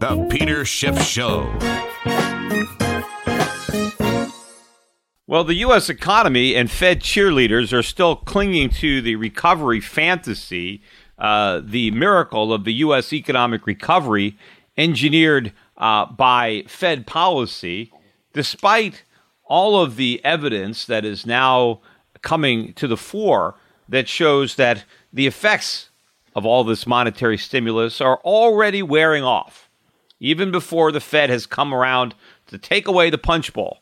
The Peter Schiff Show. Well, the U.S. economy and Fed cheerleaders are still clinging to the recovery fantasy, uh, the miracle of the U.S. economic recovery engineered uh, by Fed policy, despite all of the evidence that is now coming to the fore that shows that the effects of all this monetary stimulus are already wearing off, even before the Fed has come around to take away the punch bowl.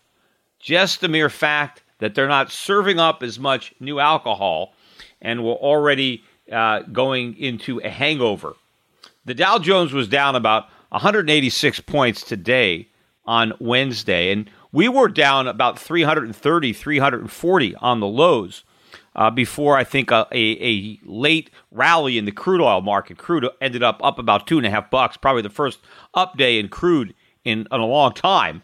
Just the mere fact that they're not serving up as much new alcohol and we're already uh, going into a hangover. The Dow Jones was down about 186 points today on Wednesday, and we were down about 330, 340 on the lows uh, before I think a, a, a, late rally in the crude oil market. Crude ended up up about two and a half bucks, probably the first up day in crude in, in a long time.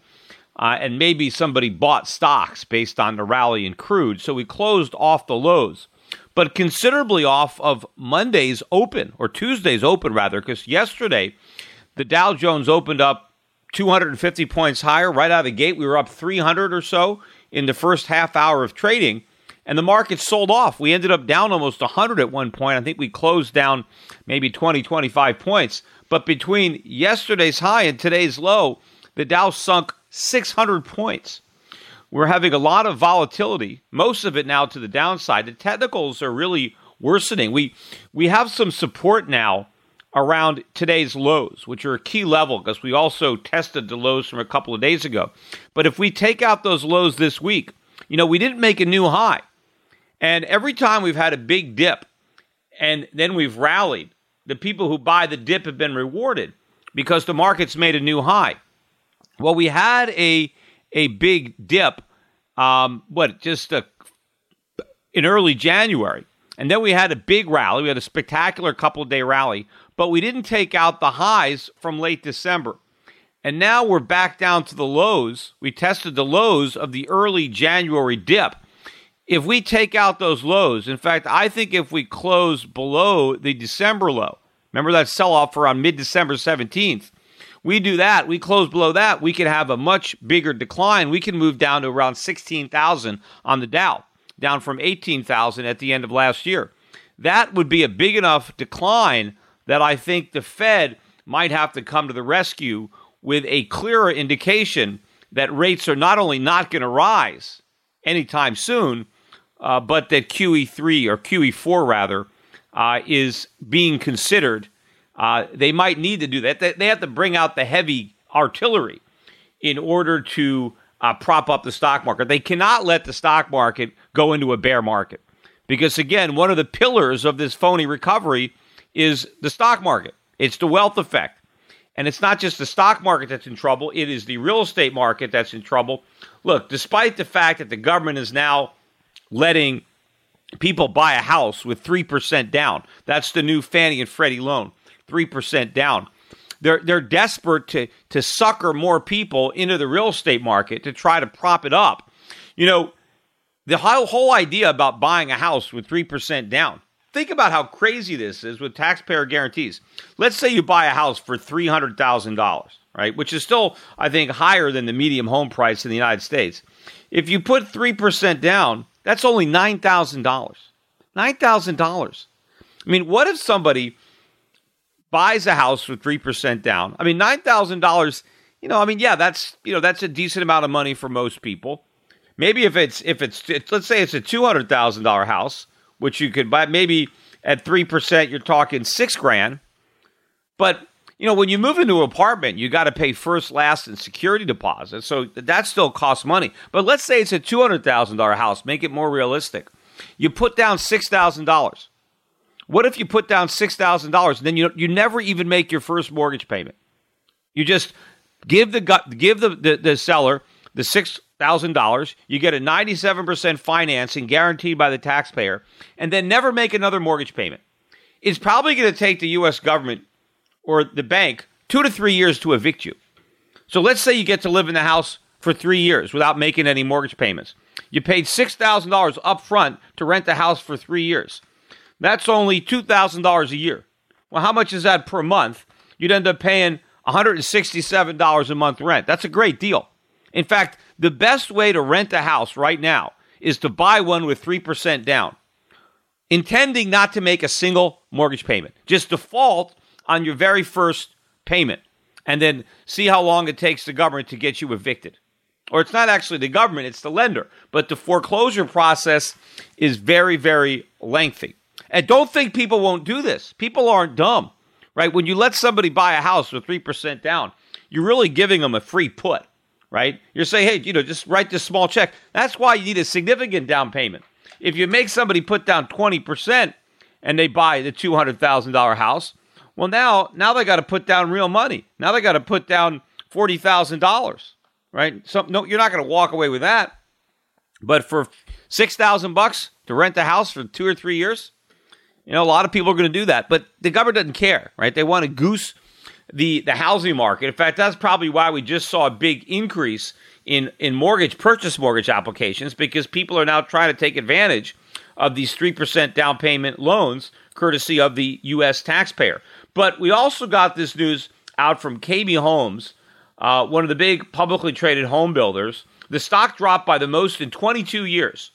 Uh, and maybe somebody bought stocks based on the rally in crude. So we closed off the lows, but considerably off of Monday's open or Tuesday's open, rather, because yesterday the Dow Jones opened up 250 points higher right out of the gate. We were up 300 or so in the first half hour of trading and the market sold off. We ended up down almost 100 at one point. I think we closed down maybe 20, 25 points. But between yesterday's high and today's low, the Dow sunk 600 points. We're having a lot of volatility, most of it now to the downside. The technicals are really worsening. We we have some support now around today's lows, which are a key level because we also tested the lows from a couple of days ago. But if we take out those lows this week, you know, we didn't make a new high. And every time we've had a big dip and then we've rallied, the people who buy the dip have been rewarded because the market's made a new high. Well, we had a a big dip, um, what just a, in early January, and then we had a big rally. We had a spectacular couple day rally, but we didn't take out the highs from late December. And now we're back down to the lows. We tested the lows of the early January dip if we take out those lows, in fact, I think if we close below the December low, remember that sell off around mid December 17th, we do that, we close below that, we could have a much bigger decline. We can move down to around 16,000 on the Dow, down from 18,000 at the end of last year. That would be a big enough decline that I think the Fed might have to come to the rescue with a clearer indication that rates are not only not going to rise anytime soon, uh, but that QE3 or QE4 rather uh, is being considered. Uh, they might need to do that. They have to bring out the heavy artillery in order to uh, prop up the stock market. They cannot let the stock market go into a bear market because, again, one of the pillars of this phony recovery is the stock market. It's the wealth effect. And it's not just the stock market that's in trouble, it is the real estate market that's in trouble. Look, despite the fact that the government is now letting people buy a house with 3% down. That's the new Fannie and Freddie loan, 3% down. They're, they're desperate to, to sucker more people into the real estate market to try to prop it up. You know, the whole, whole idea about buying a house with 3% down. Think about how crazy this is with taxpayer guarantees. Let's say you buy a house for $300,000, right? Which is still, I think, higher than the medium home price in the United States. If you put 3% down, that's only $9,000. $9,000. I mean, what if somebody buys a house with 3% down? I mean, $9,000, you know, I mean, yeah, that's, you know, that's a decent amount of money for most people. Maybe if it's if it's let's say it's a $200,000 house, which you could buy maybe at 3% you're talking 6 grand. But you know, when you move into an apartment, you got to pay first, last, and security deposit. So that still costs money. But let's say it's a $200,000 house, make it more realistic. You put down $6,000. What if you put down $6,000 and then you, you never even make your first mortgage payment? You just give the, give the, the, the seller the $6,000, you get a 97% financing guaranteed by the taxpayer, and then never make another mortgage payment. It's probably going to take the U.S. government or the bank two to three years to evict you. So let's say you get to live in the house for three years without making any mortgage payments. You paid $6,000 up front to rent the house for three years. That's only $2,000 a year. Well, how much is that per month? You'd end up paying $167 a month rent. That's a great deal. In fact, the best way to rent a house right now is to buy one with 3% down, intending not to make a single mortgage payment. Just default on your very first payment and then see how long it takes the government to get you evicted. Or it's not actually the government, it's the lender. But the foreclosure process is very, very lengthy. And don't think people won't do this. People aren't dumb, right? When you let somebody buy a house with 3% down, you're really giving them a free put, right? You're saying, hey, you know, just write this small check. That's why you need a significant down payment. If you make somebody put down 20% and they buy the $200,000 house, well, now now they got to put down real money. Now they got to put down forty thousand dollars, right? So no, you're not going to walk away with that. But for six thousand bucks to rent a house for two or three years, you know, a lot of people are going to do that. But the government doesn't care, right? They want to goose the the housing market. In fact, that's probably why we just saw a big increase in in mortgage purchase mortgage applications because people are now trying to take advantage of these 3% down payment loans courtesy of the US taxpayer. But we also got this news out from KB Homes, uh, one of the big publicly traded home builders. The stock dropped by the most in 22 years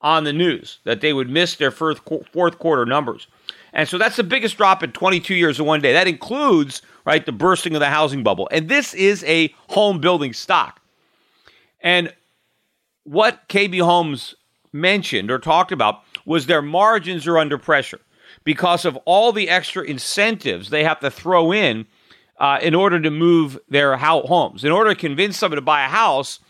on the news that they would miss their fourth, fourth quarter numbers. And so that's the biggest drop in 22 years in one day. That includes, right, the bursting of the housing bubble. And this is a home building stock. And what KB Homes mentioned or talked about was their margins are under pressure because of all the extra incentives they have to throw in uh, in order to move their homes. In order to convince somebody to buy a house,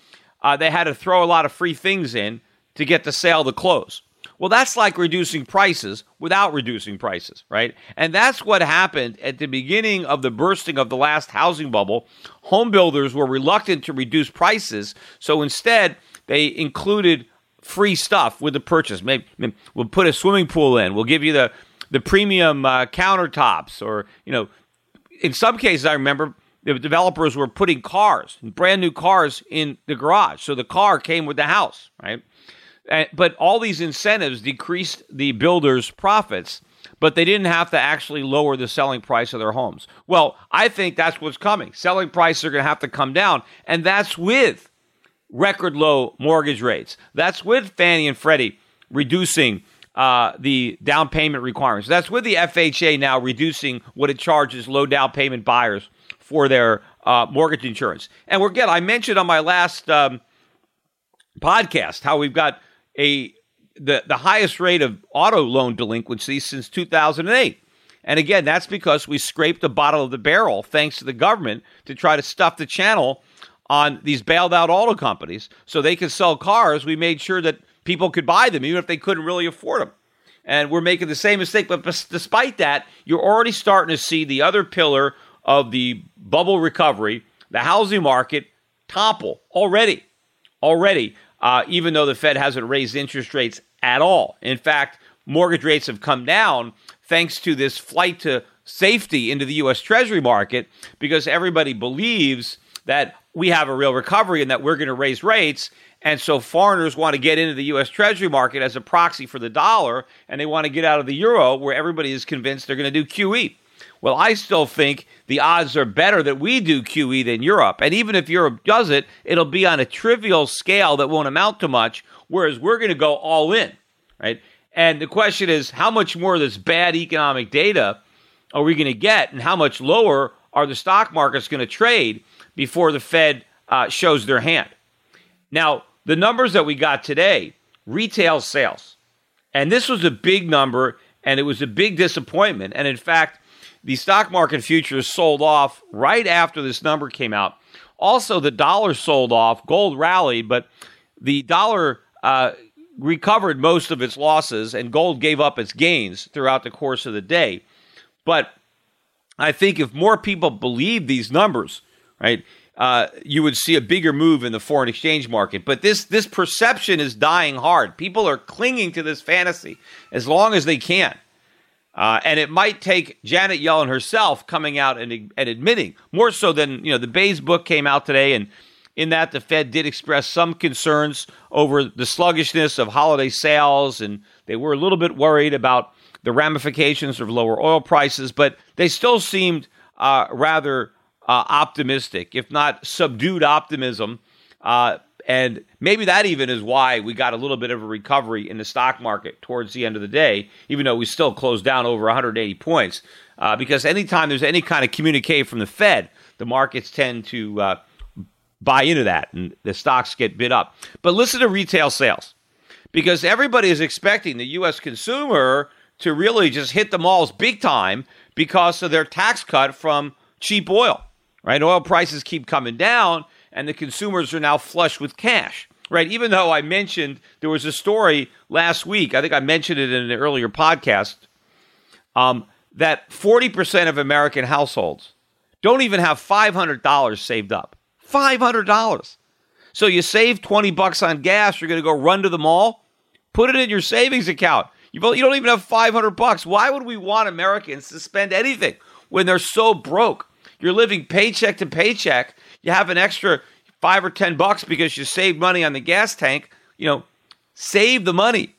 uh, they had to throw a lot of free things in to get the sale to close. Well, that's like reducing prices without reducing prices, right? And that's what happened at the beginning of the bursting of the last housing bubble. Home builders were reluctant to reduce prices, so instead they included free stuff with the purchase. Maybe, maybe we'll put a swimming pool in. We'll give you the the premium uh, countertops, or you know, in some cases, I remember the developers were putting cars, brand new cars, in the garage, so the car came with the house, right? And, but all these incentives decreased the builders' profits, but they didn't have to actually lower the selling price of their homes. Well, I think that's what's coming. Selling prices are going to have to come down, and that's with record low mortgage rates. That's with Fannie and Freddie reducing uh, the down payment requirements. That's with the FHA now reducing what it charges low down payment buyers for their uh, mortgage insurance. And we're again, I mentioned on my last um, podcast how we've got a the the highest rate of auto loan delinquency since 2008. And again, that's because we scraped the bottom of the barrel thanks to the government to try to stuff the channel on these bailed out auto companies so they could sell cars. We made sure that people could buy them, even if they couldn't really afford them. And we're making the same mistake. But despite that, you're already starting to see the other pillar of the bubble recovery, the housing market, topple already. Already, uh, even though the Fed hasn't raised interest rates at all. In fact, mortgage rates have come down thanks to this flight to safety into the U.S. Treasury market because everybody believes that we have a real recovery and that we're going to raise rates. And so foreigners want to get into the U.S. Treasury market as a proxy for the dollar, and they want to get out of the euro, where everybody is convinced they're going to do QE. Well, I still think the odds are better that we do QE than Europe. And even if Europe does it, it'll be on a trivial scale that won't amount to much, whereas we're going to go all in, right? And the question is, how much more of this bad economic data are we going to get, and how much lower are the stock markets going to trade before the Fed uh, shows their hand? Now, the numbers that we got today, retail sales, and this was a big number, and it was a big disappointment. And in fact, the stock market futures sold off right after this number came out. Also, the dollar sold off, gold rallied, but the dollar uh, recovered most of its losses, and gold gave up its gains throughout the course of the day. But I think if more people believe these numbers, right, uh, you would see a bigger move in the foreign exchange market. But this this perception is dying hard. People are clinging to this fantasy as long as they can. Uh, and it might take Janet Yellen herself coming out and, and admitting more so than you know the Beige Book came out today, and in that the Fed did express some concerns over the sluggishness of holiday sales, and they were a little bit worried about the ramifications of lower oil prices, but they still seemed uh, rather uh, optimistic, if not subdued optimism. Uh, and maybe that even is why we got a little bit of a recovery in the stock market towards the end of the day, even though we still closed down over 180 points. Uh, because anytime there's any kind of communique from the Fed, the markets tend to uh, buy into that and the stocks get bid up. But listen to retail sales because everybody is expecting the U.S. consumer to really just hit the malls big time because of their tax cut from cheap oil, right? Oil prices keep coming down and the consumers are now flush with cash, right? Even though I mentioned there was a story last week, I think I mentioned it in an earlier podcast, um, that 40% of American households don't even have $500 saved up. $500. So you save 20 bucks on gas, you're going to go run to the mall, put it in your savings account. You don't even have 500 bucks. Why would we want Americans to spend anything when they're so broke? You're living paycheck to paycheck. You have an extra 5 or 10 bucks because you saved money on the gas tank. You know, save the money.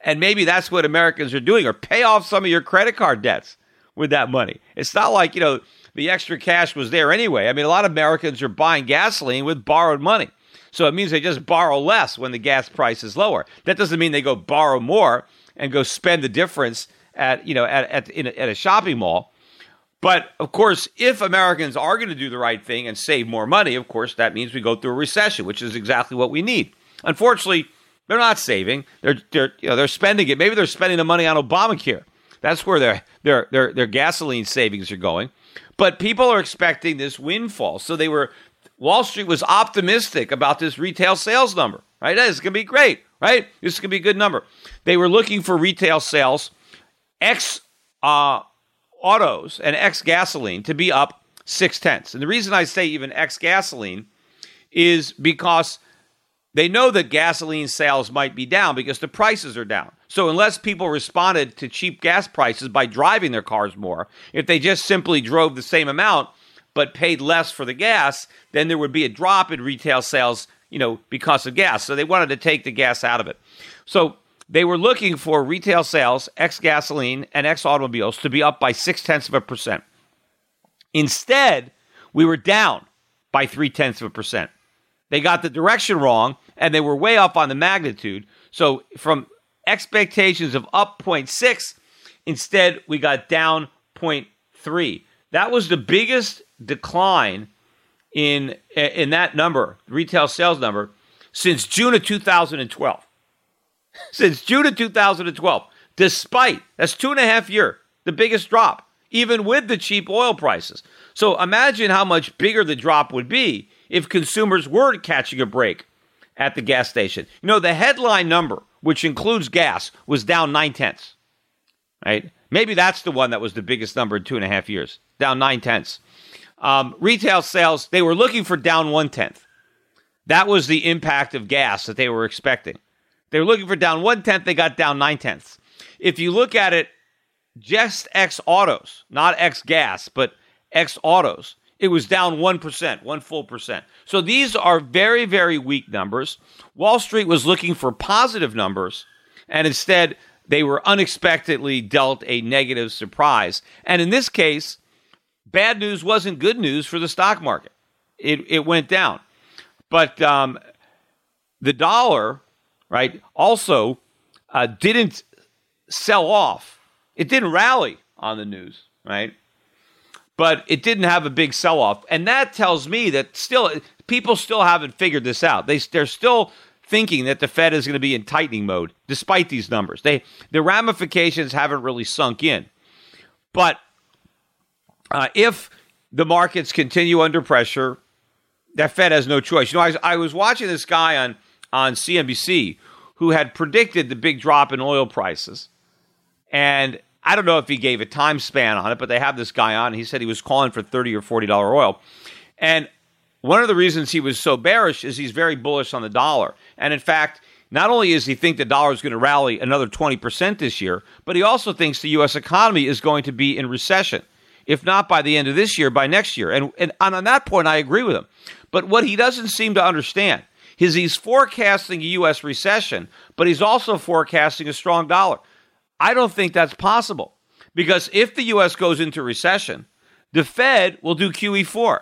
And maybe that's what Americans are doing or pay off some of your credit card debts with that money. It's not like, you know, the extra cash was there anyway. I mean, a lot of Americans are buying gasoline with borrowed money. So it means they just borrow less when the gas price is lower. That doesn't mean they go borrow more and go spend the difference at, you know, at, at, a, at a shopping mall. But of course, if Americans are going to do the right thing and save more money, of course, that means we go through a recession, which is exactly what we need. Unfortunately, they're not saving. They're they're you know, they're spending it. Maybe they're spending the money on Obamacare. That's where their their their their gasoline savings are going. But people are expecting this windfall. So they were, Wall Street was optimistic about this retail sales number, right? It's going to be great, right? This is going to be a good number. They were looking for retail sales, X uh, autos and X gasoline to be up six tenths. And the reason I say even X gasoline is because they know that gasoline sales might be down because the prices are down. So, unless people responded to cheap gas prices by driving their cars more, if they just simply drove the same amount but paid less for the gas, then there would be a drop in retail sales, you know, because of gas. So, they wanted to take the gas out of it. So, they were looking for retail sales, ex gasoline, and ex automobiles to be up by six tenths of a percent. Instead, we were down by three tenths of a percent. They got the direction wrong and they were way off on the magnitude. So, from expectations of up 0.6. Instead, we got down 0.3. That was the biggest decline in in that number, retail sales number, since June of 2012. Since June of 2012, despite that's two and a half year, the biggest drop, even with the cheap oil prices. So imagine how much bigger the drop would be if consumers were catching a break at the gas station. You know, the headline number which includes gas, was down nine tenths. Right? Maybe that's the one that was the biggest number in two and a half years, down nine tenths. Um, retail sales, they were looking for down one tenth. That was the impact of gas that they were expecting. They were looking for down one tenth, they got down nine tenths. If you look at it just X autos, not X gas, but X autos, it was down 1%, one full percent. So these are very, very weak numbers. Wall Street was looking for positive numbers, and instead they were unexpectedly dealt a negative surprise. And in this case, bad news wasn't good news for the stock market. It, it went down. But um, the dollar, right, also uh, didn't sell off. It didn't rally on the news, right? But it didn't have a big sell off. And that tells me that still, people still haven't figured this out. They, they're still thinking that the Fed is going to be in tightening mode despite these numbers. They the ramifications haven't really sunk in. But uh, if the markets continue under pressure, that Fed has no choice. You know, I, I was watching this guy on on CNBC who had predicted the big drop in oil prices, and I don't know if he gave a time span on it, but they have this guy on. he said he was calling for thirty or forty dollar oil, and one of the reasons he was so bearish is he's very bullish on the dollar. And in fact, not only does he think the dollar is going to rally another 20% this year, but he also thinks the U.S. economy is going to be in recession. If not by the end of this year, by next year. And, and on that point, I agree with him. But what he doesn't seem to understand is he's forecasting a U.S. recession, but he's also forecasting a strong dollar. I don't think that's possible because if the U.S. goes into recession, the Fed will do QE4.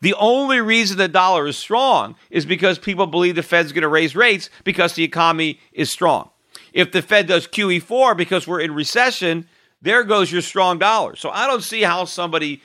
The only reason the dollar is strong is because people believe the Fed's going to raise rates because the economy is strong. If the Fed does QE4 because we're in recession, there goes your strong dollar. So I don't see how somebody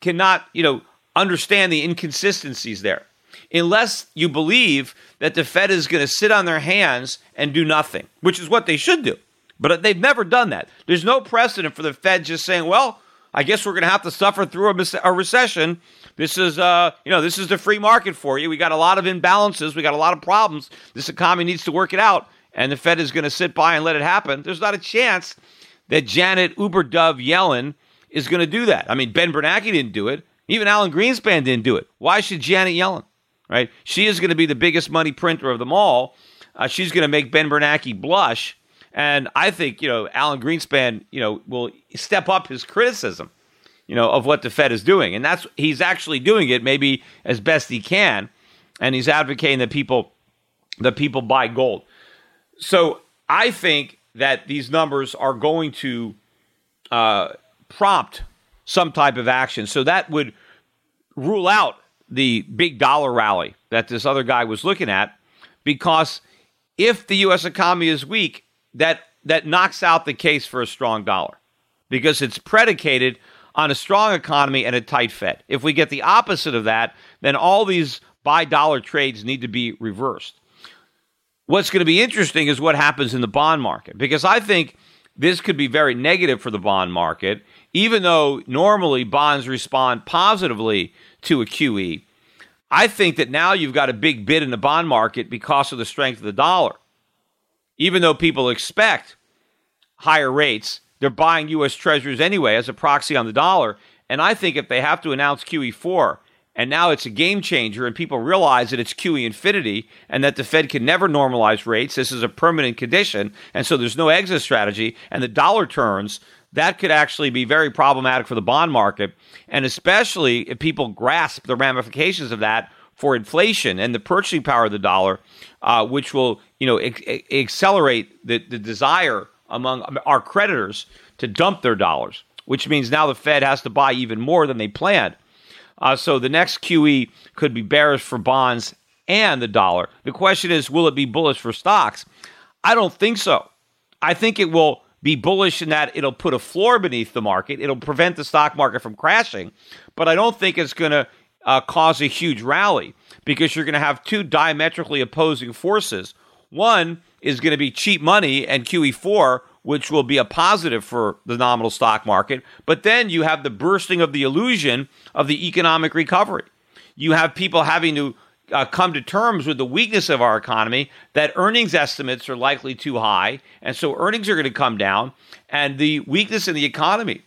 cannot, you know, understand the inconsistencies there. Unless you believe that the Fed is going to sit on their hands and do nothing, which is what they should do. But they've never done that. There's no precedent for the Fed just saying, well, I guess we're going to have to suffer through a, a recession this is, uh, you know, this is the free market for you. We got a lot of imbalances. We got a lot of problems. This economy needs to work it out, and the Fed is going to sit by and let it happen. There's not a chance that Janet Uberdove Yellen is going to do that. I mean, Ben Bernanke didn't do it. Even Alan Greenspan didn't do it. Why should Janet Yellen? Right? She is going to be the biggest money printer of them all. Uh, she's going to make Ben Bernanke blush. And I think, you know, Alan Greenspan, you know, will step up his criticism you know, of what the Fed is doing. And that's he's actually doing it maybe as best he can. And he's advocating that people that people buy gold. So I think that these numbers are going to uh, prompt some type of action. So that would rule out the big dollar rally that this other guy was looking at, because if the U.S. economy is weak, that that knocks out the case for a strong dollar, because it's predicated on a strong economy and a tight Fed. If we get the opposite of that, then all these buy dollar trades need to be reversed. What's going to be interesting is what happens in the bond market because I think this could be very negative for the bond market, even though normally bonds respond positively to a QE. I think that now you've got a big bid in the bond market because of the strength of the dollar. Even though people expect higher rates, they're buying U.S. Treasuries anyway as a proxy on the dollar. And I think if they have to announce QE4 and now it's a game changer and people realize that it's QE infinity and that the Fed can never normalize rates, this is a permanent condition. And so there's no exit strategy and the dollar turns, that could actually be very problematic for the bond market. And especially if people grasp the ramifications of that for inflation and the purchasing power of the dollar, uh, which will you know accelerate the, the desire among our creditors to dump their dollars, which means now the Fed has to buy even more than they planned. Uh, so the next QE could be bearish for bonds and the dollar. The question is, will it be bullish for stocks? I don't think so. I think it will be bullish in that it'll put a floor beneath the market. It'll prevent the stock market from crashing, but I don't think it's going to uh, cause a huge rally because you're going to have two diametrically opposing forces. One is going to be cheap money and QE4, which will be a positive for the nominal stock market. But then you have the bursting of the illusion of the economic recovery. You have people having to uh, come to terms with the weakness of our economy, that earnings estimates are likely too high. And so earnings are going to come down, and the weakness in the economy.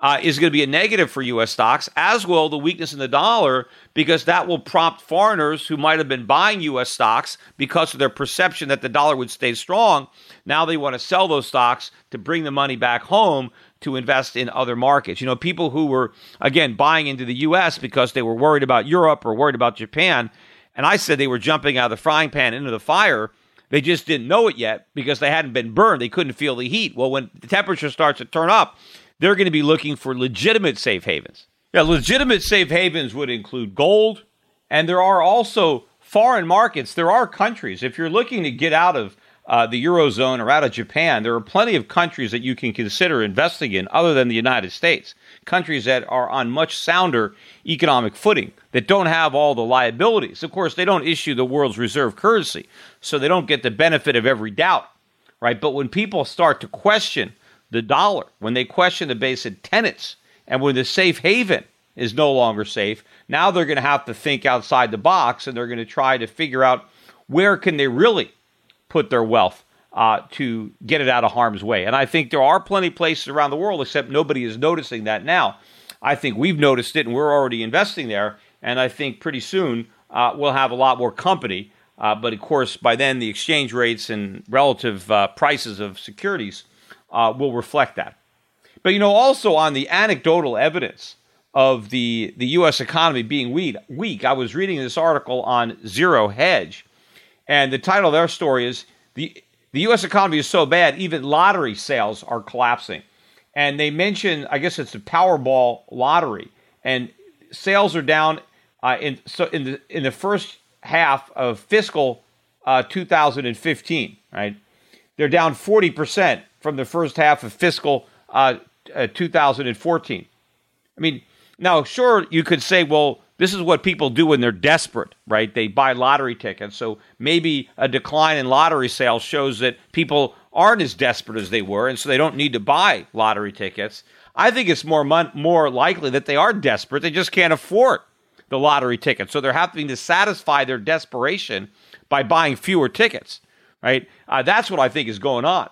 uh, is going to be a negative for U.S. stocks, as will the weakness in the dollar, because that will prompt foreigners who might have been buying U.S. stocks because of their perception that the dollar would stay strong. Now they want to sell those stocks to bring the money back home to invest in other markets. You know, people who were, again, buying into the U.S. because they were worried about Europe or worried about Japan. And I said they were jumping out of the frying pan into the fire. They just didn't know it yet because they hadn't been burned. They couldn't feel the heat. Well, when the temperature starts to turn up, they're going to be looking for legitimate safe havens. Yeah, legitimate safe havens would include gold, and there are also foreign markets. There are countries, if you're looking to get out of uh, the Eurozone or out of Japan, there are plenty of countries that you can consider investing in other than the United States. Countries that are on much sounder economic footing, that don't have all the liabilities. Of course, they don't issue the world's reserve currency, so they don't get the benefit of every doubt, right? But when people start to question the dollar, when they question the basic tenets, and when the safe haven is no longer safe, now they're going to have to think outside the box and they're going to try to figure out where can they really put their wealth uh, to get it out of harm's way. And I think there are plenty of places around the world, except nobody is noticing that now. I think we've noticed it and we're already investing there. And I think pretty soon uh, we'll have a lot more company. Uh, but of course, by then the exchange rates and relative uh, prices of securities uh, will reflect that. But you know, also on the anecdotal evidence of the the U.S. economy being weak, weak, I was reading this article on Zero Hedge, and the title of their story is the the U.S. economy is so bad, even lottery sales are collapsing. And they mention, I guess it's the Powerball lottery, and sales are down uh, in so in the in the first half of fiscal uh, 2015. Right, they're down 40 percent from the first half of fiscal uh, uh, 2014. I mean, now, sure, you could say, well, this is what people do when they're desperate, right? They buy lottery tickets. So maybe a decline in lottery sales shows that people aren't as desperate as they were, and so they don't need to buy lottery tickets. I think it's more mon- more likely that they are desperate; they just can't afford the lottery ticket, so they're having to satisfy their desperation by buying fewer tickets, right? Uh, that's what I think is going on.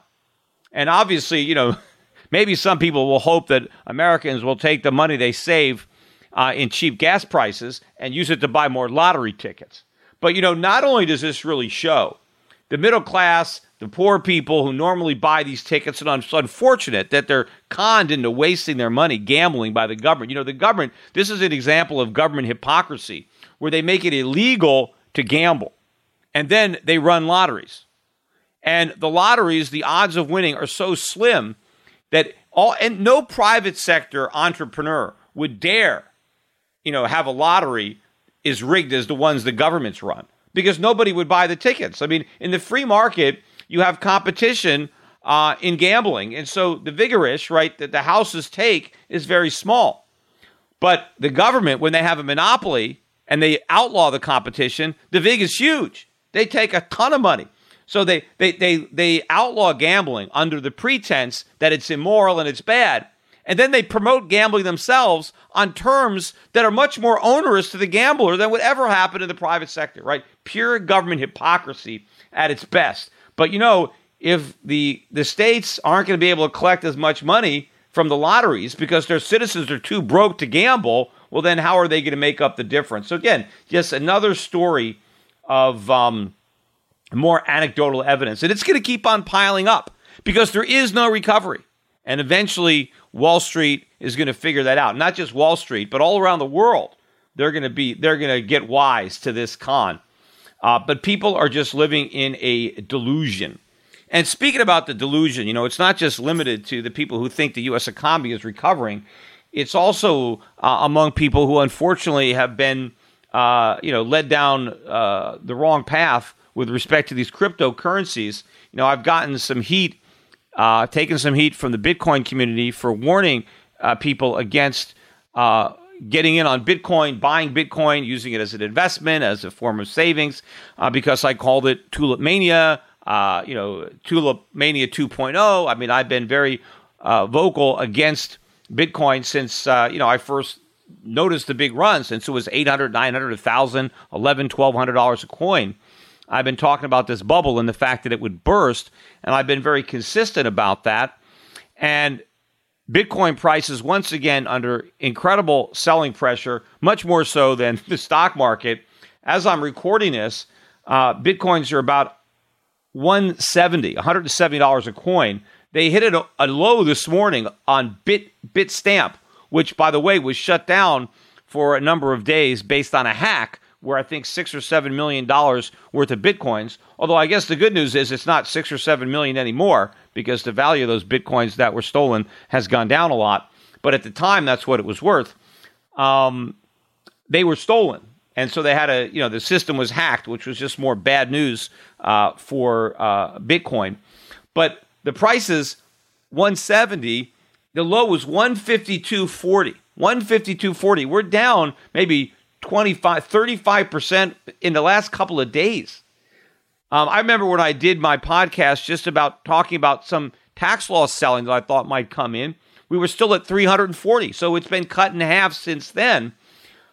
And obviously, you know, maybe some people will hope that Americans will take the money they save uh, in cheap gas prices and use it to buy more lottery tickets. But, you know, not only does this really show the middle class, the poor people who normally buy these tickets, and it's unfortunate that they're conned into wasting their money gambling by the government. You know, the government, this is an example of government hypocrisy where they make it illegal to gamble and then they run lotteries. And the lotteries, the odds of winning are so slim that all and no private sector entrepreneur would dare, you know, have a lottery is rigged as the ones the governments run because nobody would buy the tickets. I mean, in the free market, you have competition uh, in gambling, and so the vigorish, right, that the houses take is very small. But the government, when they have a monopoly and they outlaw the competition, the vig is huge. They take a ton of money. So they, they, they, they outlaw gambling under the pretense that it's immoral and it's bad. And then they promote gambling themselves on terms that are much more onerous to the gambler than would ever happen in the private sector, right? Pure government hypocrisy at its best. But you know, if the, the states aren't going to be able to collect as much money from the lotteries because their citizens are too broke to gamble, well, then how are they going to make up the difference? So, again, just another story of um, more anecdotal evidence. And it's going to keep on piling up because there is no recovery. And eventually, Wall Street is going to figure that out. Not just Wall Street, but all around the world. They're going to be they're going to get wise to this con. Uh, but people are just living in a delusion. And speaking about the delusion, you know, it's not just limited to the people who think the U.S. economy is recovering. It's also uh, among people who unfortunately have been, uh, you know, led down uh, the wrong path with respect to these cryptocurrencies. You know, I've gotten some heat, uh, taken some heat from the Bitcoin community for warning uh, people against uh, getting in on Bitcoin, buying Bitcoin, using it as an investment, as a form of savings, uh, because I called it Tulip Mania. Uh, you know, Tulip Mania 2.0. I mean, I've been very uh, vocal against Bitcoin since you know I first noticed the big run since it was 800 900 1000 11 1200 dollars a coin I've been talking about this bubble and the fact that it would burst, and I've been very consistent about that. And Bitcoin prices once again under incredible selling pressure, much more so than the stock market. As I'm recording this, uh, Bitcoins are about 170, $170 a coin. They hit a, a low this morning on Bit Bitstamp, which, by the way, was shut down for a number of days based on a hack where I think six or seven million dollars worth of bitcoins. Although I guess the good news is it's not six or seven million anymore because the value of those bitcoins that were stolen has gone down a lot. But at the time, that's what it was worth. Um, they were stolen, and so they had a you know the system was hacked, which was just more bad news uh, for uh, Bitcoin. But the prices 170, the low was 152.40. 152.40. We're down maybe 25, 35% in the last couple of days. Um, I remember when I did my podcast just about talking about some tax loss selling that I thought might come in. We were still at 340. So it's been cut in half since then.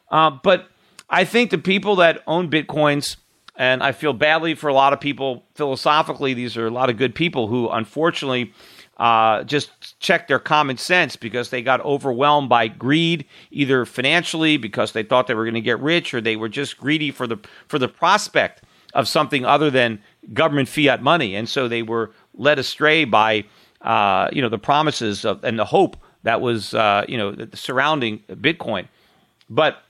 Uh, but I think the people that own Bitcoins, and I feel badly for a lot of people philosophically, these are a lot of good people who unfortunately uh, just check their common sense because they got overwhelmed by greed, either financially because they thought they were going to get rich, or they were just greedy for the for the prospect of something other than government fiat money, and so they were led astray by uh, you know the promises of, and the hope that was uh, you know surrounding Bitcoin, but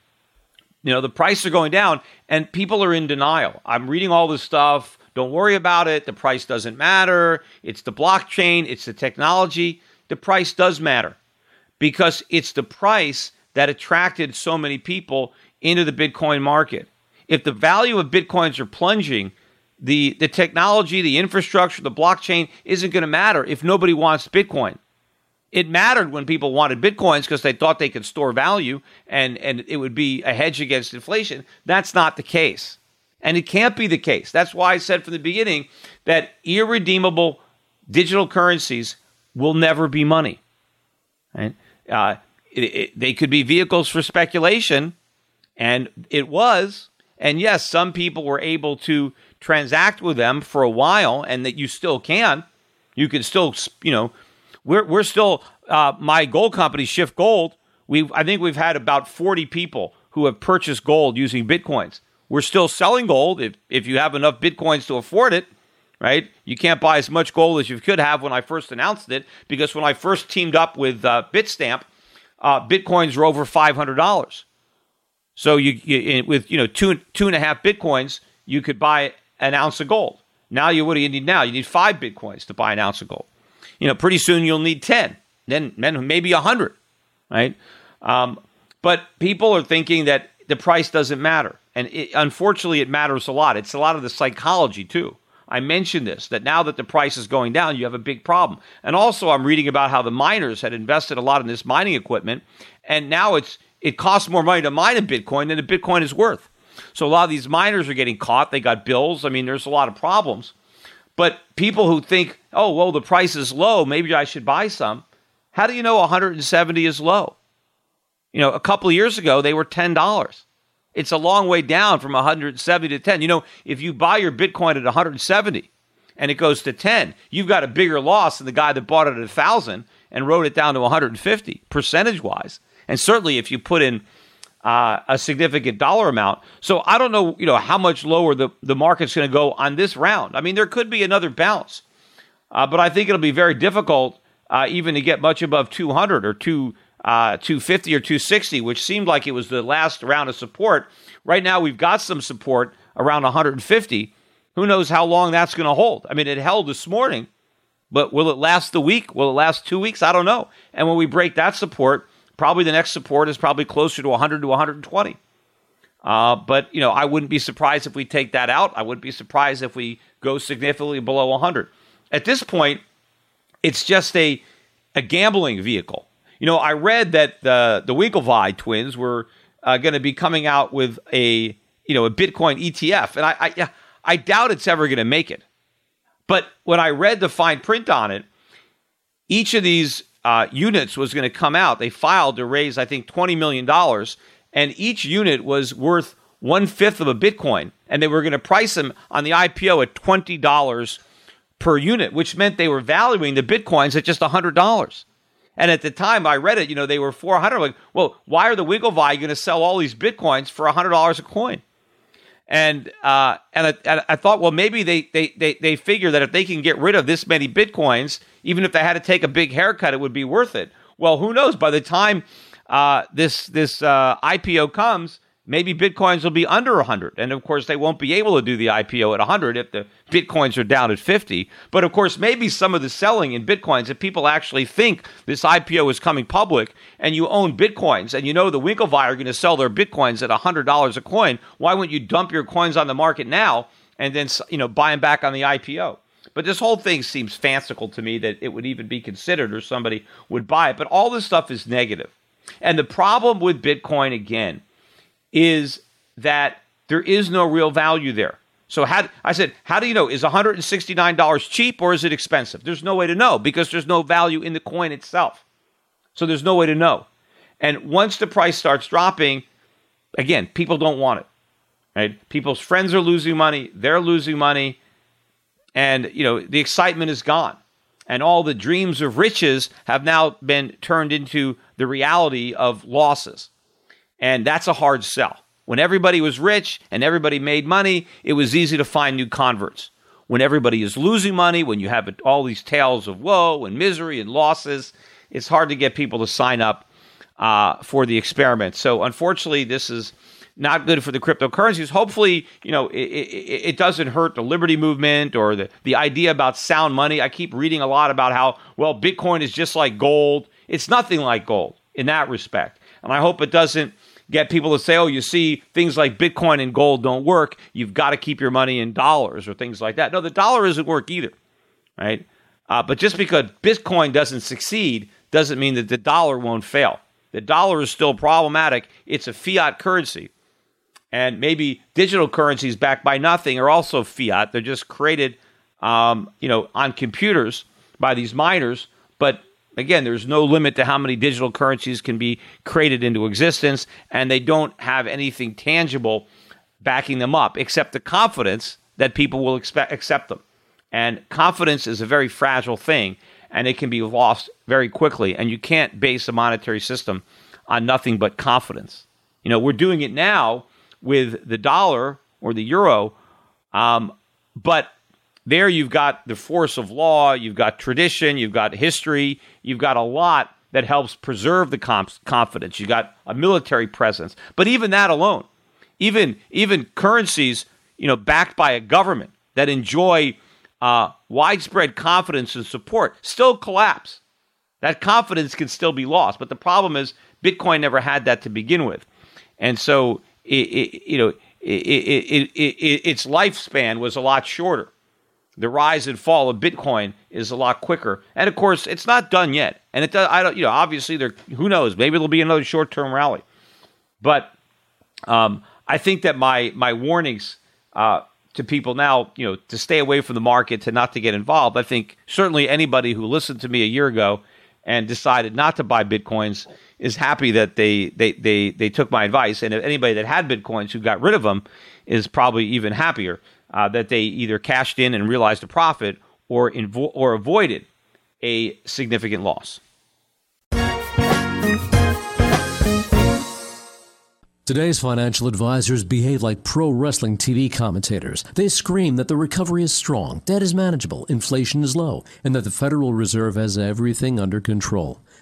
you know the prices are going down and people are in denial. I'm reading all this stuff don't worry about it. The price doesn't matter. It's the blockchain, it's the technology. The price does matter because it's the price that attracted so many people into the Bitcoin market. If the value of Bitcoins are plunging, the, the technology, the infrastructure, the blockchain isn't going to matter if nobody wants Bitcoin. It mattered when people wanted Bitcoins because they thought they could store value and, and it would be a hedge against inflation. That's not the case. And it can't be the case. That's why I said from the beginning that irredeemable digital currencies will never be money. Right? Uh, it, it, they could be vehicles for speculation, and it was. And yes, some people were able to transact with them for a while, and that you still can. You can still, you know, we're we're still uh, my gold company, Schiff Gold. We I think we've had about forty people who have purchased gold using bitcoins. We're still selling gold if, if you have enough bitcoins to afford it, right? You can't buy as much gold as you could have when I first announced it because when I first teamed up with uh, Bitstamp, uh, bitcoins were over five hundred dollars. So you, you, with you know two two and a half bitcoins, you could buy an ounce of gold. Now you what do you need now? You need five bitcoins to buy an ounce of gold. You know, pretty soon you'll need ten, then then maybe a hundred, right? Um, but people are thinking that the price doesn't matter. And it, unfortunately, it matters a lot. It's a lot of the psychology, too. I mentioned this that now that the price is going down, you have a big problem. And also, I'm reading about how the miners had invested a lot in this mining equipment, and now it's it costs more money to mine a Bitcoin than a Bitcoin is worth. So a lot of these miners are getting caught. They got bills. I mean, there's a lot of problems. But people who think, oh, well, the price is low, maybe I should buy some. How do you know 170 is low? You know, a couple of years ago, they were $10. It's a long way down from 170 to 10. You know, if you buy your Bitcoin at 170 and it goes to 10, you've got a bigger loss than the guy that bought it at 1,000 and wrote it down to 150 percentage wise. And certainly if you put in uh, a significant dollar amount. So I don't know, you know, how much lower the, the market's going to go on this round. I mean, there could be another bounce, uh, but I think it'll be very difficult uh, even to get much above 200 or 2 uh, 250 or 260, which seemed like it was the last round of support. Right now, we've got some support around 150. Who knows how long that's going to hold? I mean, it held this morning, but will it last the week? Will it last two weeks? I don't know. And when we break that support, probably the next support is probably closer to 100 to 120. Uh, but you know, I wouldn't be surprised if we take that out. I wouldn't be surprised if we go significantly below 100. At this point, it's just a a gambling vehicle. You know, I read that the the Winklevi twins were uh, going to be coming out with a you know a Bitcoin ETF, and I I, I doubt it's ever going to make it. But when I read the fine print on it, each of these uh, units was going to come out. They filed to raise, I think, twenty million dollars, and each unit was worth one fifth of a Bitcoin, and they were going to price them on the IPO at twenty dollars per unit, which meant they were valuing the Bitcoins at just hundred dollars. And at the time I read it, you know, they were 400. Like, well, why are the Winklevi going to sell all these bitcoins for $100 a coin? And uh, and I, and I thought, well, maybe they, they they they figure that if they can get rid of this many bitcoins, even if they had to take a big haircut, it would be worth it. Well, who knows? By the time uh, this this uh, IPO comes, maybe bitcoins will be under 100 and of course they won't be able to do the ipo at 100 if the bitcoins are down at 50 but of course maybe some of the selling in bitcoins if people actually think this ipo is coming public and you own bitcoins and you know the winklevi are going to sell their bitcoins at $100 a coin why wouldn't you dump your coins on the market now and then you know buy them back on the ipo but this whole thing seems fanciful to me that it would even be considered or somebody would buy it. But all this stuff is negative. And the problem with bitcoin again is that there is no real value there. So how I said, how do you know? Is $169 cheap or is it expensive? There's no way to know because there's no value in the coin itself. So there's no way to know. And once the price starts dropping, again, people don't want it. Right? People's friends are losing money, they're losing money, and you know, the excitement is gone. And all the dreams of riches have now been turned into the reality of losses. And that's a hard sell. When everybody was rich and everybody made money, it was easy to find new converts. When everybody is losing money, when you have all these tales of woe and misery and losses, it's hard to get people to sign up uh, for the experiment. So, unfortunately, this is not good for the cryptocurrencies. Hopefully, you know, it, it, it, doesn't hurt the liberty movement or the, the idea about sound money. I keep reading a lot about how, well, Bitcoin is just like gold. It's nothing like gold in that respect. And I hope it doesn't get people to say, oh, you see, things like Bitcoin and gold don't work. You've got to keep your money in dollars or things like that. No, the dollar doesn't work either, right? Uh, but just because Bitcoin doesn't succeed doesn't mean that the dollar won't fail. The dollar is still problematic. It's a fiat currency. And maybe digital currencies backed by nothing are also fiat. They're just created, um, you know, on computers by these miners. But Again, there's no limit to how many digital currencies can be created into existence, and they don't have anything tangible backing them up except the confidence that people will expect, accept them. And confidence is a very fragile thing, and it can be lost very quickly. And you can't base a monetary system on nothing but confidence. You know, we're doing it now with the dollar or the euro, um, but there you've got the force of law, you've got tradition, you've got history, you've got a lot that helps preserve the comp- confidence. You've got a military presence. But even that alone, even even currencies, you know, backed by a government that enjoy uh, widespread confidence and support still collapse. That confidence can still be lost. But the problem is Bitcoin never had that to begin with. And so, it, it, you know, it, its lifespan was a lot shorter the rise and fall of Bitcoin is a lot quicker. And of course, it's not done yet. And it does, I don't, you know, obviously there, who knows, maybe there'll be another short term rally. But um, I think that my, my warnings uh, to people now, you know, to stay away from the market, to not to get involved, I think certainly anybody who listened to me a year ago and decided not to buy Bitcoins is happy that they, they, they, they took my advice. And if anybody that had Bitcoins who got rid of them is probably even happier uh, that they either cashed in and realized a profit or invo- or avoided a significant loss. Today's financial advisors behave like pro wrestling TV commentators. They scream that the recovery is strong, debt is manageable, inflation is low, and that the Federal Reserve has everything under control.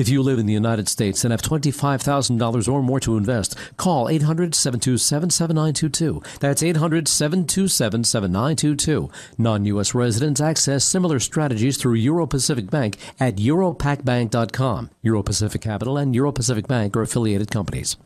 If you live in the United States and have $25,000 or more to invest, call 800 727 7922. That's 800 727 7922. Non U.S. residents access similar strategies through Euro Pacific Bank at europacbank.com. Euro Pacific Capital and Euro Pacific Bank are affiliated companies.